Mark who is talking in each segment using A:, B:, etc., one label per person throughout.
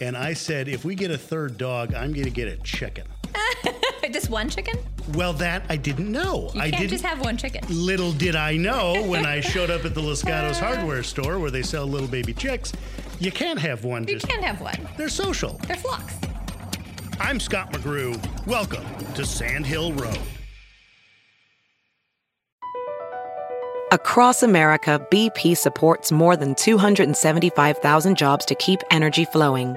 A: and I said, if we get a third dog, I'm going to get a chicken.
B: Just one chicken?
A: Well, that I didn't know.
B: You
A: I
B: can't
A: didn't.
B: just have one chicken.
A: Little did I know when I showed up at the Los Gatos uh. hardware store where they sell little baby chicks, you can't have one.
B: You
A: Just
B: can't have one.
A: they're social.
B: They're flocks.
A: I'm Scott McGrew. Welcome to Sand Hill Road.
C: Across America, BP supports more than 275,000 jobs to keep energy flowing.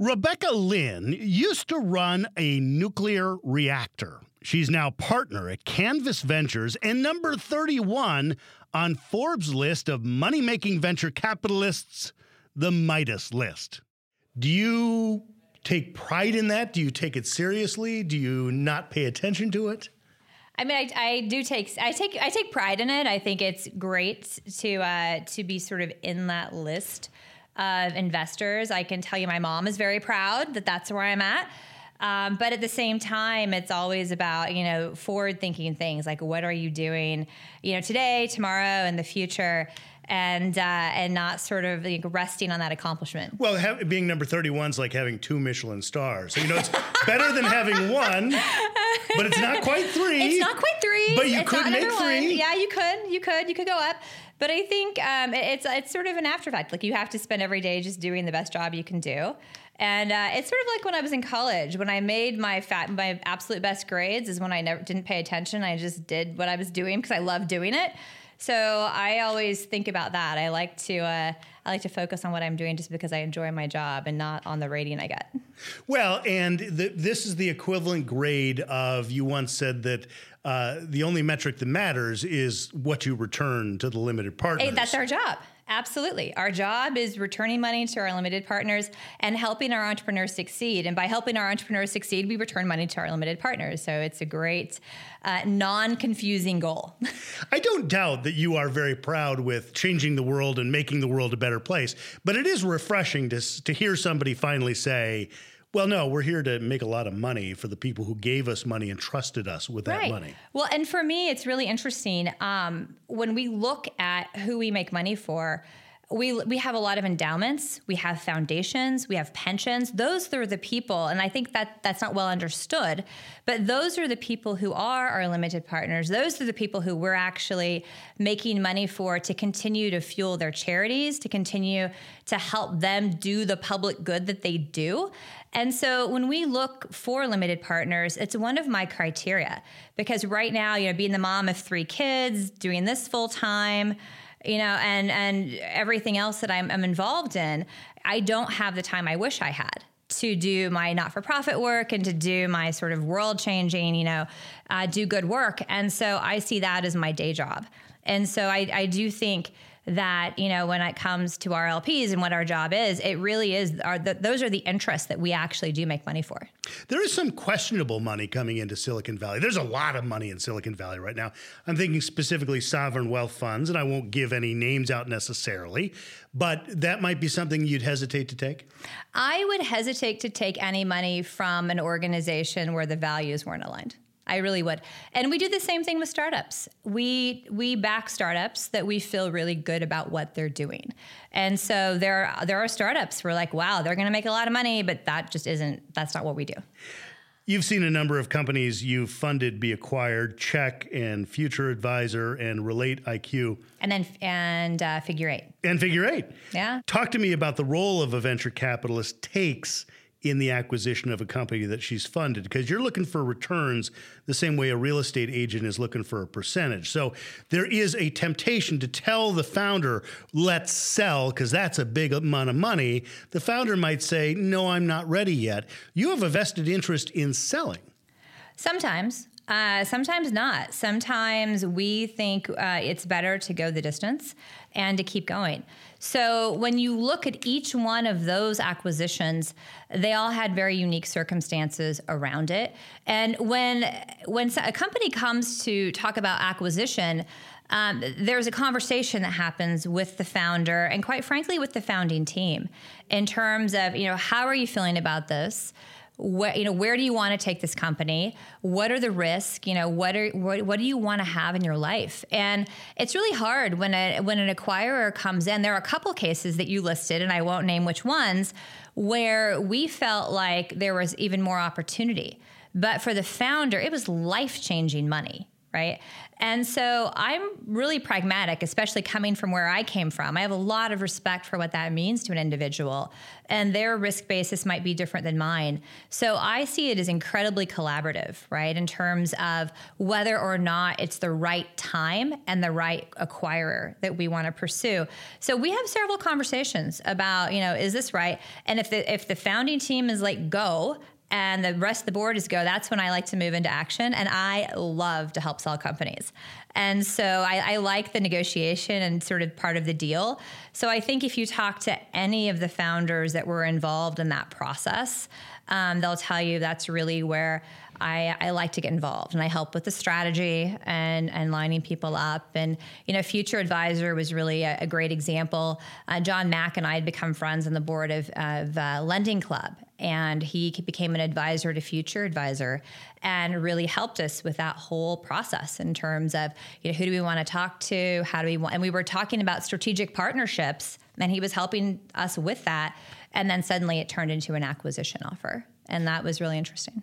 A: Rebecca Lynn used to run a nuclear reactor. She's now partner at Canvas Ventures and number 31 on Forbes' list of money making venture capitalists, the Midas list. Do you take pride in that? Do you take it seriously? Do you not pay attention to it?
B: I mean, I, I do take I take I take pride in it. I think it's great to uh, to be sort of in that list of investors. I can tell you, my mom is very proud that that's where I'm at. Um, but at the same time, it's always about you know forward thinking things like what are you doing, you know, today, tomorrow, and the future. And uh, and not sort of like resting on that accomplishment.
A: Well, being number 31 is like having two Michelin stars. So, you know, it's better than having one, but it's not quite three.
B: It's not quite three.
A: But you
B: It's
A: could make
B: number one.
A: three.
B: Yeah, you could. You could. You could go up. But I think um, it- it's it's sort of an after fact. Like you have to spend every day just doing the best job you can do. And uh, it's sort of like when I was in college, when I made my fat, my absolute best grades is when I never didn't pay attention. I just did what I was doing because I loved doing it. So I always think about that. I like to uh, I like to focus on what I'm doing just because I enjoy my job and not on the rating I get.
A: Well, and the, this is the equivalent grade of you once said that uh, the only metric that matters is what you return to the limited partners.
B: Hey, that's our job. Absolutely. Our job is returning money to our limited partners and helping our entrepreneurs succeed. And by helping our entrepreneurs succeed, we return money to our limited partners. So it's a great, uh, non confusing goal.
A: I don't doubt that you are very proud with changing the world and making the world a better place, but it is refreshing to, to hear somebody finally say, well, no, we're here to make a lot of money for the people who gave us money and trusted us with that money.
B: Well, and for me, it's really interesting. Um, when we look at who we make money for, we we have a lot of endowments, we have foundations, we have pensions. Those are the people, and I think that that's not well understood. But those are the people who are our limited partners. Those are the people who we're actually making money for to continue to fuel their charities, to continue to help them do the public good that they do. And so when we look for limited partners, it's one of my criteria because right now, you know, being the mom of three kids, doing this full time, you know, and and everything else that I'm, I'm involved in, I don't have the time I wish I had to do my not-for-profit work and to do my sort of world-changing, you know, uh, do good work. And so I see that as my day job. And so I, I do think that you know when it comes to our LPs and what our job is, it really is. Our, th- those are the interests that we actually do make money for.
A: There is some questionable money coming into Silicon Valley. There's a lot of money in Silicon Valley right now. I'm thinking specifically sovereign wealth funds, and I won't give any names out necessarily, but that might be something you'd hesitate to take.
B: I would hesitate to take any money from an organization where the values weren't aligned. I really would. And we do the same thing with startups. We we back startups that we feel really good about what they're doing. And so there are, there are startups we're like, wow, they're going to make a lot of money, but that just isn't that's not what we do.
A: You've seen a number of companies you've funded be acquired, Check and Future Advisor and Relate IQ
B: And then and uh, figure eight.
A: and Figure Eight.
B: Yeah.
A: Talk to me about the role of a venture capitalist takes in the acquisition of a company that she's funded because you're looking for returns the same way a real estate agent is looking for a percentage. So there is a temptation to tell the founder, let's sell, because that's a big amount of money. The founder might say, no, I'm not ready yet. You have a vested interest in selling.
B: Sometimes. Uh, sometimes not. Sometimes we think uh, it's better to go the distance and to keep going. So when you look at each one of those acquisitions, they all had very unique circumstances around it. And when when a company comes to talk about acquisition, um, there's a conversation that happens with the founder and quite frankly with the founding team in terms of you know how are you feeling about this where you know where do you want to take this company? What are the risks you know what are what, what do you want to have in your life? And it's really hard when a when an acquirer comes in. There are a couple cases that you listed and I won't name which ones where we felt like there was even more opportunity. But for the founder it was life-changing money right? And so I'm really pragmatic, especially coming from where I came from. I have a lot of respect for what that means to an individual, and their risk basis might be different than mine. So I see it as incredibly collaborative, right, in terms of whether or not it's the right time and the right acquirer that we want to pursue. So we have several conversations about, you know, is this right? And if the if the founding team is like go, and the rest of the board is go, that's when I like to move into action. And I love to help sell companies. And so I, I, like the negotiation and sort of part of the deal. So I think if you talk to any of the founders that were involved in that process, um, they'll tell you that's really where I, I, like to get involved and I help with the strategy and, and lining people up. And, you know, Future Advisor was really a, a great example. Uh, John Mack and I had become friends on the board of, of uh, Lending Club and he became an advisor to Future Advisor and really helped us with that whole process in terms of you know who do we want to talk to, how do we want, and we were talking about strategic partnerships, and he was helping us with that, and then suddenly it turned into an acquisition offer, and that was really interesting.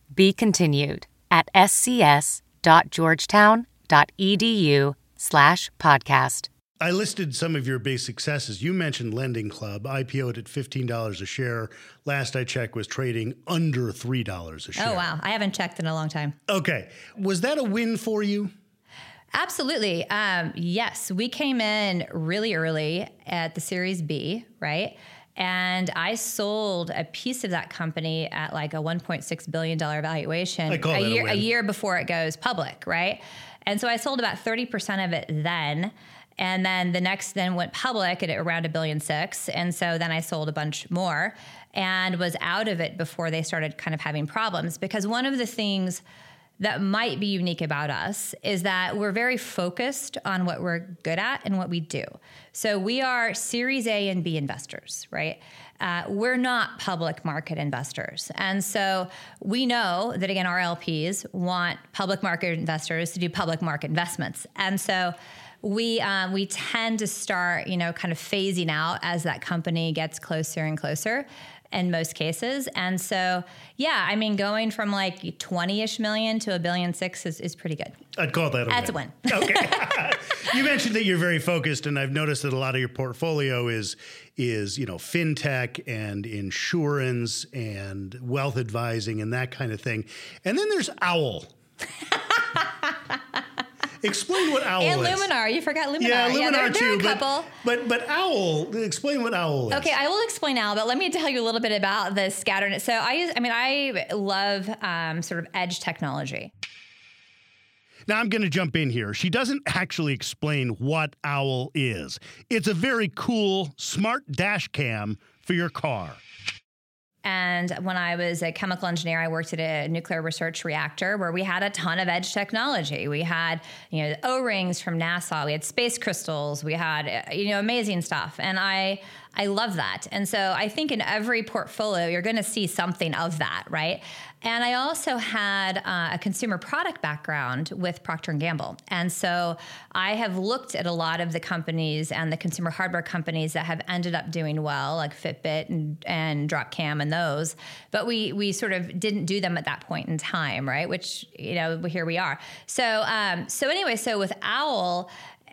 D: be continued at scs.georgetown.edu slash podcast.
A: I listed some of your big successes. You mentioned Lending Club, IPO'd at $15 a share. Last I checked was trading under $3 a share.
B: Oh, wow. I haven't checked in a long time.
A: Okay. Was that a win for you?
B: Absolutely. Um, yes, we came in really early at the Series B, right? And I sold a piece of that company at like a $1.6 billion valuation
A: a
B: year,
A: a,
B: a year before it goes public, right? And so I sold about 30% of it then. And then the next then went public at around a billion six. And so then I sold a bunch more and was out of it before they started kind of having problems. Because one of the things that might be unique about us is that we're very focused on what we're good at and what we do. So we are Series A and B investors, right? Uh, we're not public market investors. And so we know that, again, our LPs want public market investors to do public market investments. And so we um, we tend to start, you know, kind of phasing out as that company gets closer and closer in most cases. And so, yeah, I mean, going from like 20 ish million to a billion six is, is pretty good.
A: I'd call that a win.
B: That's
A: win.
B: a
A: win. okay. you mentioned that you're very focused, and I've noticed that a lot of your portfolio is is you know fintech and insurance and wealth advising and that kind of thing. And then there's Owl. explain what owl
B: and
A: is.
B: And Luminar. You forgot Luminar.
A: Yeah, Luminar
B: there, there
A: too.
B: are a
A: but-
B: couple.
A: But, but owl. Explain what owl is.
B: Okay, I will explain owl, but let me tell you a little bit about the scatter. So I use, I mean, I love um, sort of edge technology.
A: Now I'm going to jump in here. She doesn't actually explain what owl is. It's a very cool, smart dash cam for your car.
B: And when I was a chemical engineer, I worked at a nuclear research reactor where we had a ton of edge technology. We had, you know, O-rings from NASA. We had space crystals. We had, uh, you know, amazing stuff. And I, I love that. And so I think in every portfolio, you're going to see something of that, right? And I also had uh, a consumer product background with Procter Gamble, and so I have looked at a lot of the companies and the consumer hardware companies that have ended up doing well, like Fitbit and, and Dropcam and those. But we we sort of didn't do them at that point in time, right? Which you know here we are. So um, so anyway, so with Owl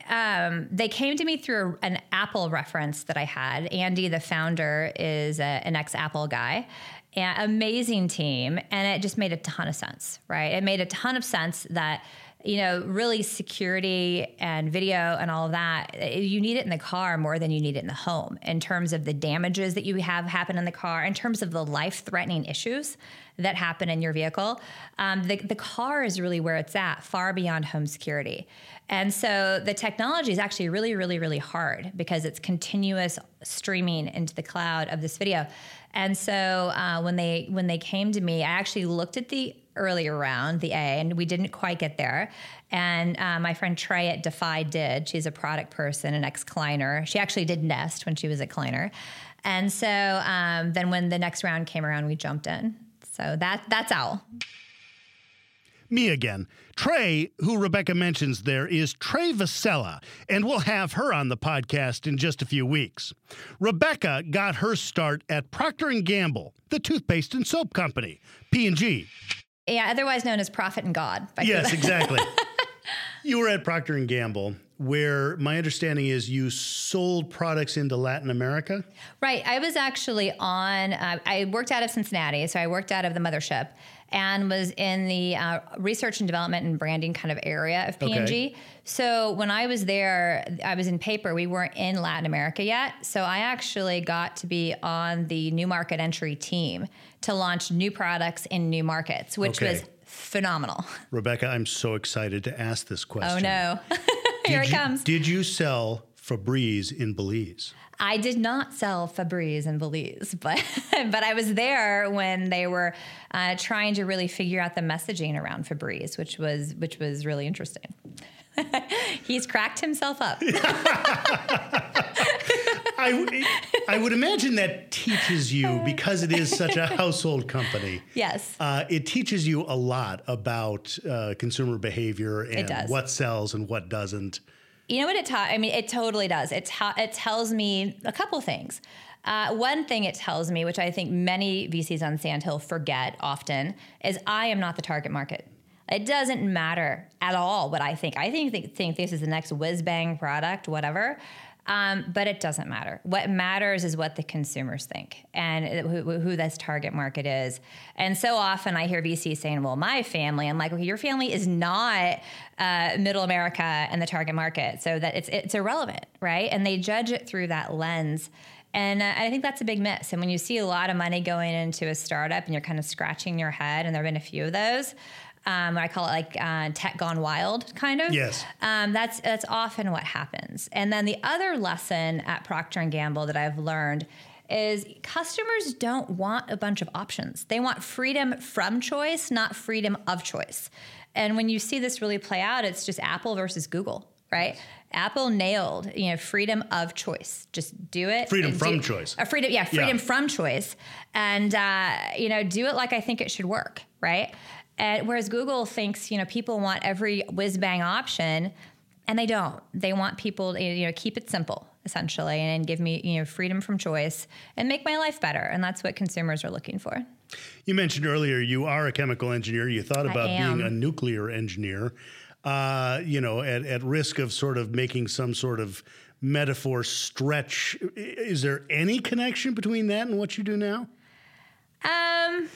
B: um, they came to me through an Apple reference that I had. Andy, the founder, is a, an ex Apple guy. And amazing team. And it just made a ton of sense, right? It made a ton of sense that, you know, really security and video and all of that, eh, you need it in the car more than you need it in the home in terms of the damages that you have happen in the car, in terms of the life threatening issues that happen in your vehicle. Um, the, the car is really where it's at, far beyond home security. And so the technology is actually really, really, really hard because it's continuous streaming into the cloud of this video. And so uh, when they when they came to me, I actually looked at the earlier round, the A, and we didn't quite get there. And uh, my friend Trae at Defy did. She's a product person, an ex Kleiner. She actually did Nest when she was at Kleiner. And so um, then when the next round came around, we jumped in. So that that's Owl.
A: Me again. Trae, who Rebecca mentions there, is Trae Vassallo, and we'll have her on the podcast in just a few weeks. Rebecca got her start at Procter & Gamble, the toothpaste and soap company, P&G.
B: Yeah, otherwise known as Prophet and God. by
A: Yes, exactly. you were at Procter & Gamble, where my understanding is you sold products into Latin America.
B: Right. I was actually on, uh, I worked out of Cincinnati, so I worked out of the mothership and was in the uh, research and development and branding kind of area of P&G.
A: Okay.
B: So when I was there, I was in paper. We weren't in Latin America yet. So I actually got to be on the new market entry team to launch new products in new markets, which
A: Okay.
B: was phenomenal.
A: Rebecca, I'm so excited to ask this question.
B: Oh no. Here
A: Did
B: it
A: you-
B: comes.
A: Did you sell Febreze in Belize?
B: I did not sell Febreze in Belize, but but I was there when they were uh, trying to really figure out the messaging around Febreze, which was which was really interesting. He's cracked himself up.
A: I, I would imagine that teaches you because it is such a household company.
B: yes.
A: Uh, it teaches you a lot about uh, consumer behavior and what sells and what doesn't.
B: You know what it taught? I mean, it totally does. It, ta- it tells me a couple things. Uh, one thing it tells me, which I think many VCs on Sandhill forget often, is I am not the target market. It doesn't matter at all what I think. I think think this is the next whiz bang product, whatever. Um, but it doesn't matter. What matters is what the consumers think and who, who this target market is. And so often I hear VCs saying, "Well, my family." I'm like, "Okay, your family is not uh, Middle America and the target market, so that it's it's irrelevant, right?" And they judge it through that lens. And uh, I think that's a big miss. And when you see a lot of money going into a startup and you're kind of scratching your head, and there have been a few of those, um, I call it like uh, tech gone wild, kind of.
A: Yes.
B: Um, that's that's often what happens. And then the other lesson at Procter and Gamble that I've learned is customers don't want a bunch of options. They want freedom from choice, not freedom of choice. And when you see this really play out, it's just Apple versus Google, right? Apple nailed, you know, freedom of choice. Just do it.
A: Freedom from
B: do-
A: choice.
B: Uh, freedom, yeah, freedom
A: Yeah.
B: from choice, and uh, you know, do it like I think it should work, right? And whereas Google thinks, you know, people want every whiz bang option, and they don't. They want people, to, you know, keep it simple essentially, and give me, you know, freedom from choice and make my life better. And that's what consumers are looking for.
A: You mentioned earlier you are a chemical engineer. You thought about being a nuclear engineer. Uh, you know, at, at risk of sort of making some sort of metaphor stretch. Is there any connection between that and what you do now?
B: Um,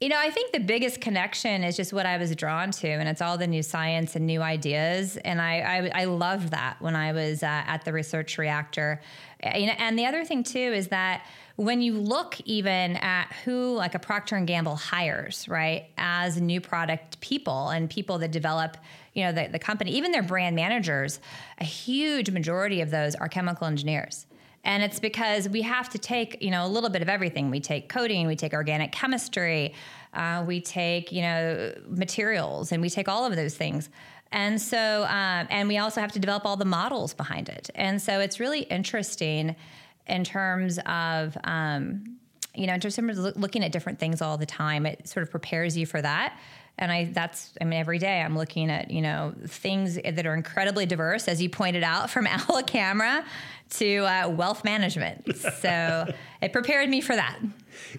B: You know, I think the biggest connection is just what I was drawn to, and it's all the new science and new ideas. And I, I, I loved that when I was uh, at the research reactor. And the other thing too is that when you look even at who like a Procter and Gamble hires, right, as new product people and people that develop, you know, the, the company, even their brand managers, a huge majority of those are chemical engineers. And it's because we have to take, you know, a little bit of everything. We take coding, we take organic chemistry, uh, we take, you know, materials, and we take all of those things. And so, um, and we also have to develop all the models behind it. And so it's really interesting in terms of, um, you know, in terms of looking at different things all the time. It sort of prepares you for that and I that's I mean every day I'm looking at you know things that are incredibly diverse as you pointed out from Owl Camera to uh, wealth management. So it prepared me for that.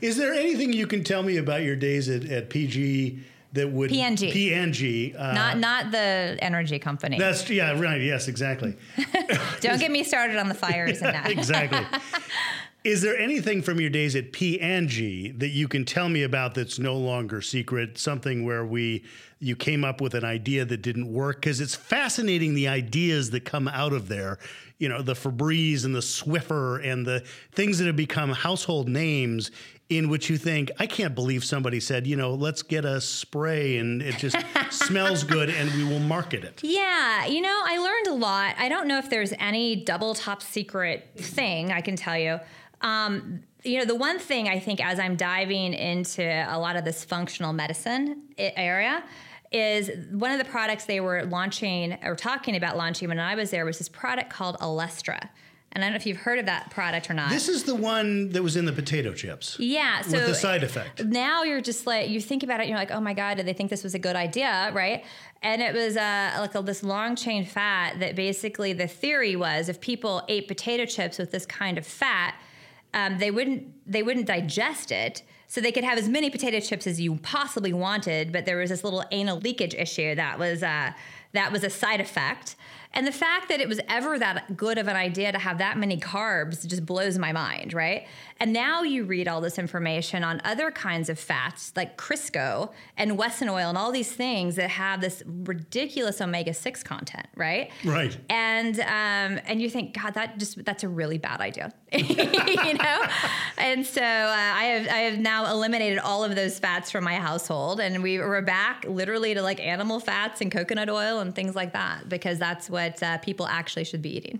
A: Is there anything you can tell me about your days at, at PG? That would
B: PNG,
A: PNG,
B: uh, not not the energy company.
A: That's yeah, right. Yes, exactly.
B: Don't get me started on the fires and that.
A: exactly. Is there anything from your days at P&G that you can tell me about that's no longer secret? Something where we you came up with an idea that didn't work because it's fascinating the ideas that come out of there. You know, the Febreze and the Swiffer and the things that have become household names in which you think, I can't believe somebody said, you know, let's get a spray and it just smells good and we will market it.
B: Yeah, you know, I learned a lot. I don't know if there's any double top secret thing I can tell you. Um, you know, the one thing I think as I'm diving into a lot of this functional medicine area is one of the products they were launching or talking about launching when I was there was this product called Olestra. And I don't know if you've heard of that product or not.
A: This is the one that was in the potato chips.
B: Yeah.
A: So with the side effect.
B: Now you're just like you think about it, you're like, oh my god, did they think this was a good idea, right? And it was uh, like a, this long chain fat that basically the theory was if people ate potato chips with this kind of fat, um, they wouldn't they wouldn't digest it. So they could have as many potato chips as you possibly wanted but there was this little anal leakage issue that was uh, that was a side effect and the fact that it was ever that good of an idea to have that many carbs just blows my mind, right? And now you read all this information on other kinds of fats like Crisco and Wesson oil and all these things that have this ridiculous omega six content, right?
A: Right.
B: And um, and you think, God, that just that's a really bad idea, you know. and so uh, I have I have now eliminated all of those fats from my household, and we were back literally to like animal fats and coconut oil and things like that because that's what what uh, people actually should be eating.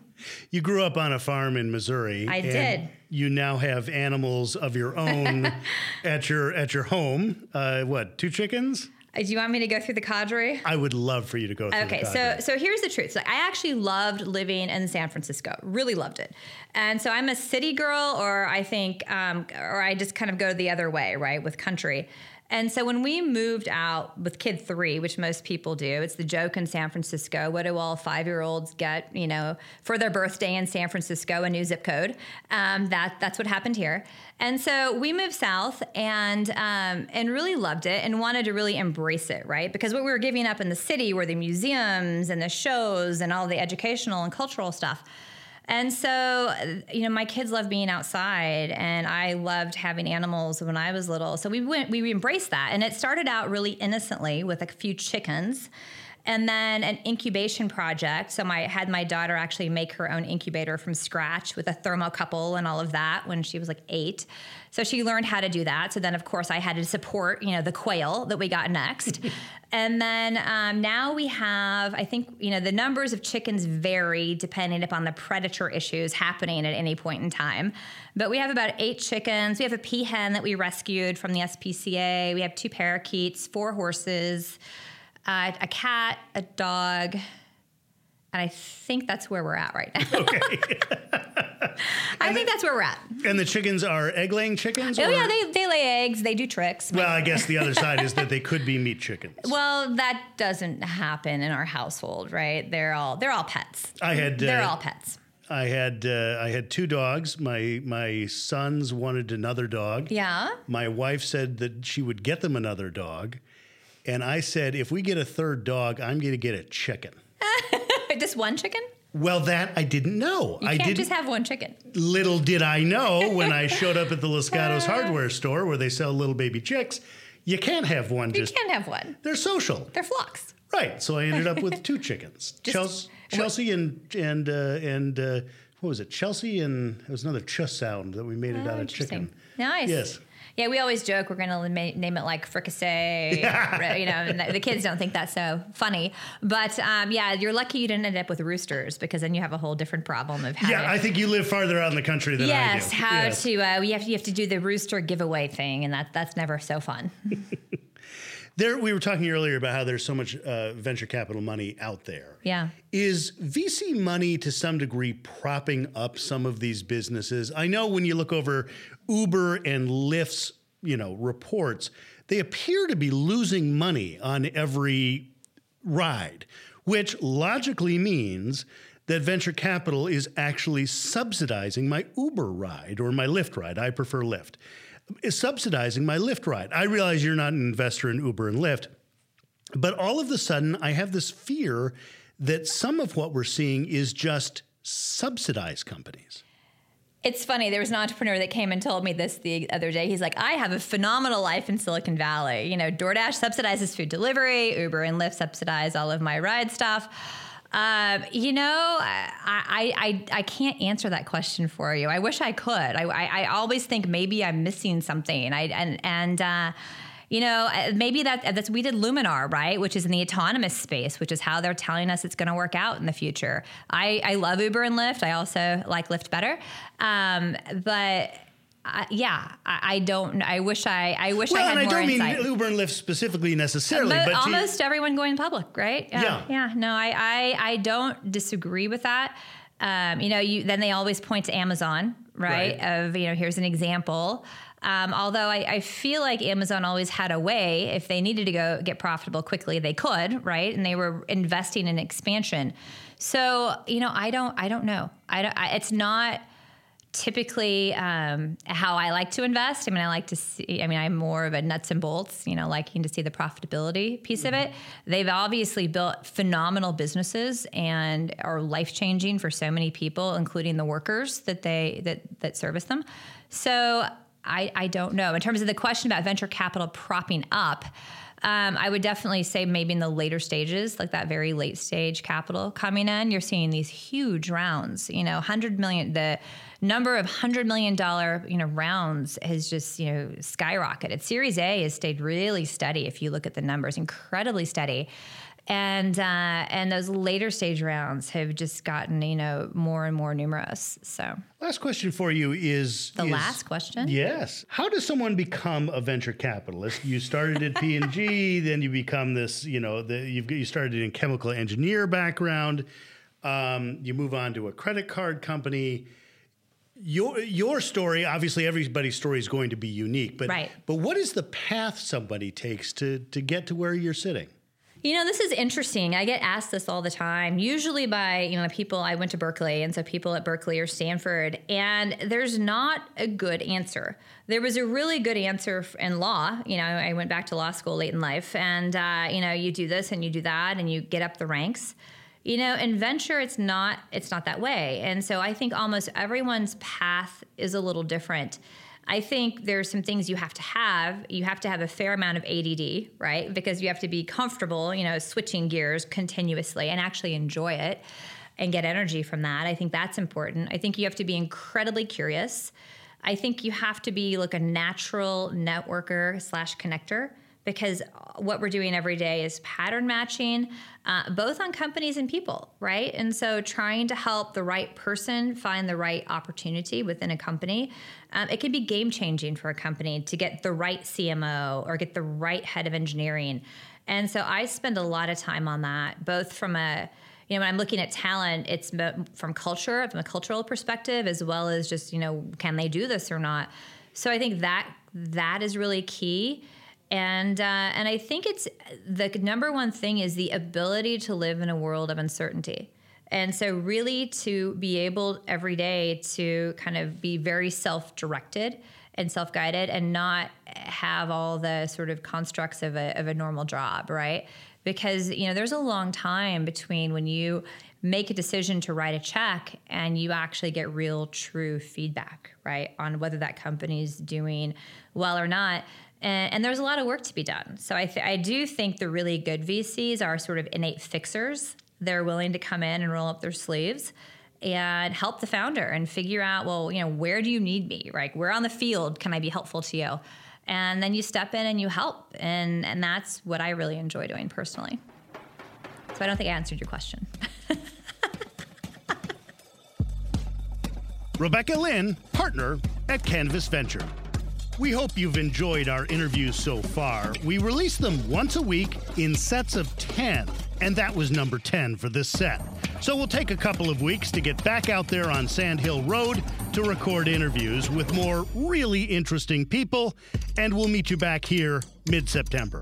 A: You grew up on a farm in Missouri.
B: I did.
A: You now have animals of your own at your at your home. Uh, what? Two chickens?
B: Uh, do you want me to go through the cadre?
A: I would love for you to go through
B: okay, so so here's the truth. So I actually loved living in San Francisco. Really loved it. And so I'm a city girl or I think um, or I just kind of go the other way, right, with country. And so when we moved out with kid three, which most people do, it's the joke in San Francisco. What do all five year olds get, you know, for their birthday in San Francisco, a new zip code? Um, that that's what happened here. And so we moved south and um, and really loved it and wanted to really embrace it, right? Because what we were giving up in the city were the museums and the shows and all the educational and cultural stuff. And so, uh, you know, my kids love being outside and I loved having animals when I was little. So we went, we embraced that. And it started out really innocently with a few chickens and then an incubation project. So I had my daughter actually make her own incubator from scratch with a thermocouple and all of that when she was like eight. So she learned how to do that. So then, of course, I had to support, you know, the quail that we got next. and then um, now we have, I think, you know, the numbers of chickens vary depending upon the predator issues happening at any point in time. But we have about eight chickens. We have a peahen that we rescued from the SPCA. We have two parakeets, four horses uh, a cat, a dog, and I think that's where we're at right now. Okay. I think that's where we're at.
A: And the chickens are egg laying chickens?
B: Oh, or? yeah, they, they lay eggs, they do tricks.
A: Well, I guess the other side is that they could be meat chickens.
B: Well, that doesn't happen in our household, right? They're all they're all pets.
A: I had
B: They're uh, all pets.
A: I had uh, I had two dogs. My my sons wanted another dog.
B: Yeah.
A: My wife said that she would get them another dog. And I said, if we get a third dog, I'm going to get a chicken.
B: just one chicken?
A: Well, that I didn't know.
B: You
A: I
B: can't just have one chicken.
A: Little did I know when I showed up at the Los hardware store where they sell little baby chicks. You can't have one.
B: You
A: Just
B: can't have one.
A: they're social,
B: They're flocks.
A: right? So I ended up with two chickens, Chelsea, Chelsea and and uh, and uh, what was it? Chelsea and it was another ch sound that we made it
B: Oh,
A: out of chicken.
B: Nice.
A: Yes.
B: Yeah, we always joke we're going to name it like fricassee. you know, and the, the kids don't think that's so funny. But um, yeah, you're lucky you didn't end up with roosters because then you have a whole different problem of how
A: Yeah,
B: to,
A: I think you live farther out in the country than
B: yes,
A: I do.
B: how
A: Yes.
B: to uh, you have to you have to do the rooster giveaway thing, and that that's never so fun.
A: There, we were talking earlier about how there's so much uh, venture capital money out there.
B: Yeah.
A: Is VC money to some degree propping up some of these businesses? I know when you look over Uber and Lyft's, you know, reports, they appear to be losing money on every ride, which logically means that venture capital is actually subsidizing my Uber ride or my Lyft ride. I prefer Lyft. Is subsidizing my Lyft ride. I realize you're not an investor in Uber and Lyft, but all of a sudden, I have this fear that some of what we're seeing is just subsidized companies.
B: It's funny. There was an entrepreneur that came and told me this the other day. He's like, I have a phenomenal life in Silicon Valley. You know, DoorDash subsidizes food delivery, Uber and Lyft subsidize all of my ride stuff. Um, you know, I, I, I, can't answer that question for you. I wish I could. I, I, I always think maybe I'm missing something. I, and, and, uh, you know, uh, maybe that that's we did Luminar, right, which is in the autonomous space, which is how they're telling us it's going to work out in the future. I, I love Uber and Lyft. I also like Lyft better, um, but uh, yeah, I, I don't. I wish I I wish I
A: Well,
B: had
A: and I
B: more
A: don't mean
B: insight.
A: Uber and Lyft specifically necessarily,
B: But,
A: but,
B: almost everyone going public, right?
A: Yeah.
B: yeah. No, I, I, I don't disagree with that. Um, you know, you then they always point to Amazon, right?
A: Right.
B: Of you know, here's an example. Um, although I, I feel like Amazon always had a way, if they needed to go get profitable quickly, they could, right? And they were investing in expansion. So you know, I don't, I don't know. I don't. I, it's not typically um, how I like to invest. I mean, I like to see, I mean, I'm more of a nuts and bolts, you know, liking to see the profitability piece of it. They've obviously built phenomenal businesses and are life changing for so many people, including the workers that they, that, that service them. So I, I don't know. In terms of the question about venture capital propping up, um, I would definitely say maybe in the later stages, like that very late stage capital coming in, you're seeing these huge rounds. You know, hundred million. The number of hundred million dollar you know rounds has just you know skyrocketed. Series A has stayed really steady. If you look at the numbers, incredibly steady. And uh, and those later stage rounds have just gotten you know more and more numerous. So
A: last question for you is
B: the
A: is-
B: last question.
A: Yes. How does someone become a venture capitalist? You started at P and G, then you become this. You know, the, you've you started in chemical engineer background. Um, you move on to a credit card company. Your your story, obviously, everybody's story is going to be unique. But
B: Right.
A: but what is the path somebody takes to to get to where you're sitting?
B: You know, this is interesting. I get asked this all the time, usually by, you know, people. I went to Berkeley, and so people at Berkeley or Stanford, and there's not a good answer. There was a really good answer in law. You know, I went back to law school late in life, and, uh, you know, you do this and you do that, and you get up the ranks. You know, in venture, it's not it's not that way, and so I think almost everyone's path is a little different. I think there's some things you have to have. You have to have a fair amount of ADD, right? Because you have to be comfortable, you know, switching gears continuously and actually enjoy it and get energy from that. I think that's important. I think you have to be incredibly curious. I think you have to be like a natural networker slash connector because what we're doing every day is pattern matching, uh, both on companies and people, right? And so trying to help the right person find the right opportunity within a company, um, it can be game changing for a company to get the right CMO or get the right head of engineering. And so I spend a lot of time on that, both from a you know, when I'm looking at talent, it's from culture, from a cultural perspective, as well as just, you know, can they do this or not? So I think that that is really key. And uh, and I think it's the number one thing is the ability to live in a world of uncertainty. And so really to be able every day to kind of be very self-directed and self-guided and not have all the sort of constructs of a, of a normal job, right? because you know there's a long time between when you make a decision to write a check and you actually get real, true feedback, right, on whether that company's doing well or not. And, and there's a lot of work to be done. So I, th- I do think the really good VCs are sort of innate fixers. They're willing to come in and roll up their sleeves and help the founder and figure out, well, you know, where do you need me? Right? Where on the field can I be helpful to you? And then you step in and you help. And, and that's what I really enjoy doing personally. So I don't think I answered your question.
A: Rebecca Lynn, partner at Canvas Venture. We hope you've enjoyed our interviews so far. We release them once a week in sets of 10, and that was number 10 for this set. So we'll take a couple of weeks to get back out there on Sand Hill Road to record interviews with more really interesting people, and we'll meet you back here mid September.